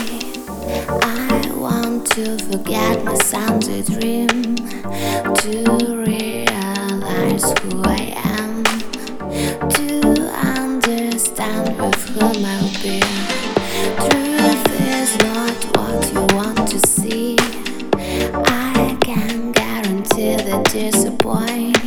I want to forget my Sunday dream, to realize who I am, to understand with whom I'll be. Truth is not what you want to see. I can guarantee that disappoints.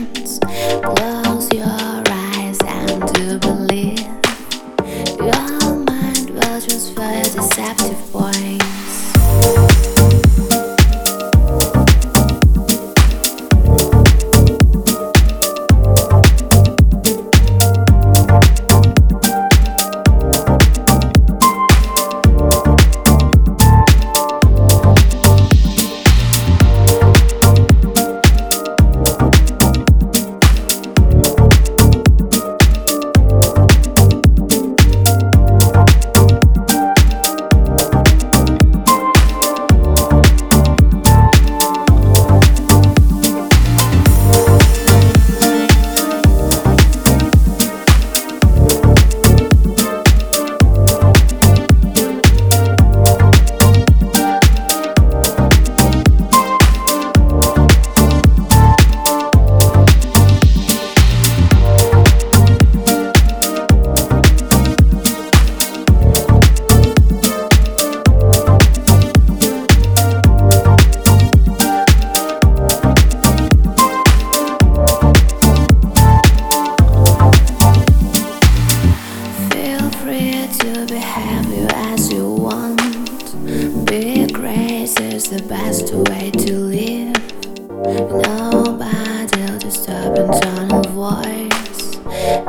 And tone of voice.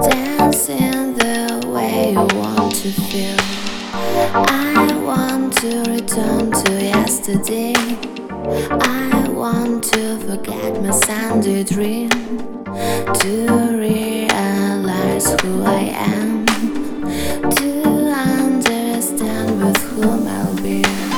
Dance in the way you want to feel. I want to return to yesterday. I want to forget my Sunday dream. To realize who I am. To understand with whom I'll be.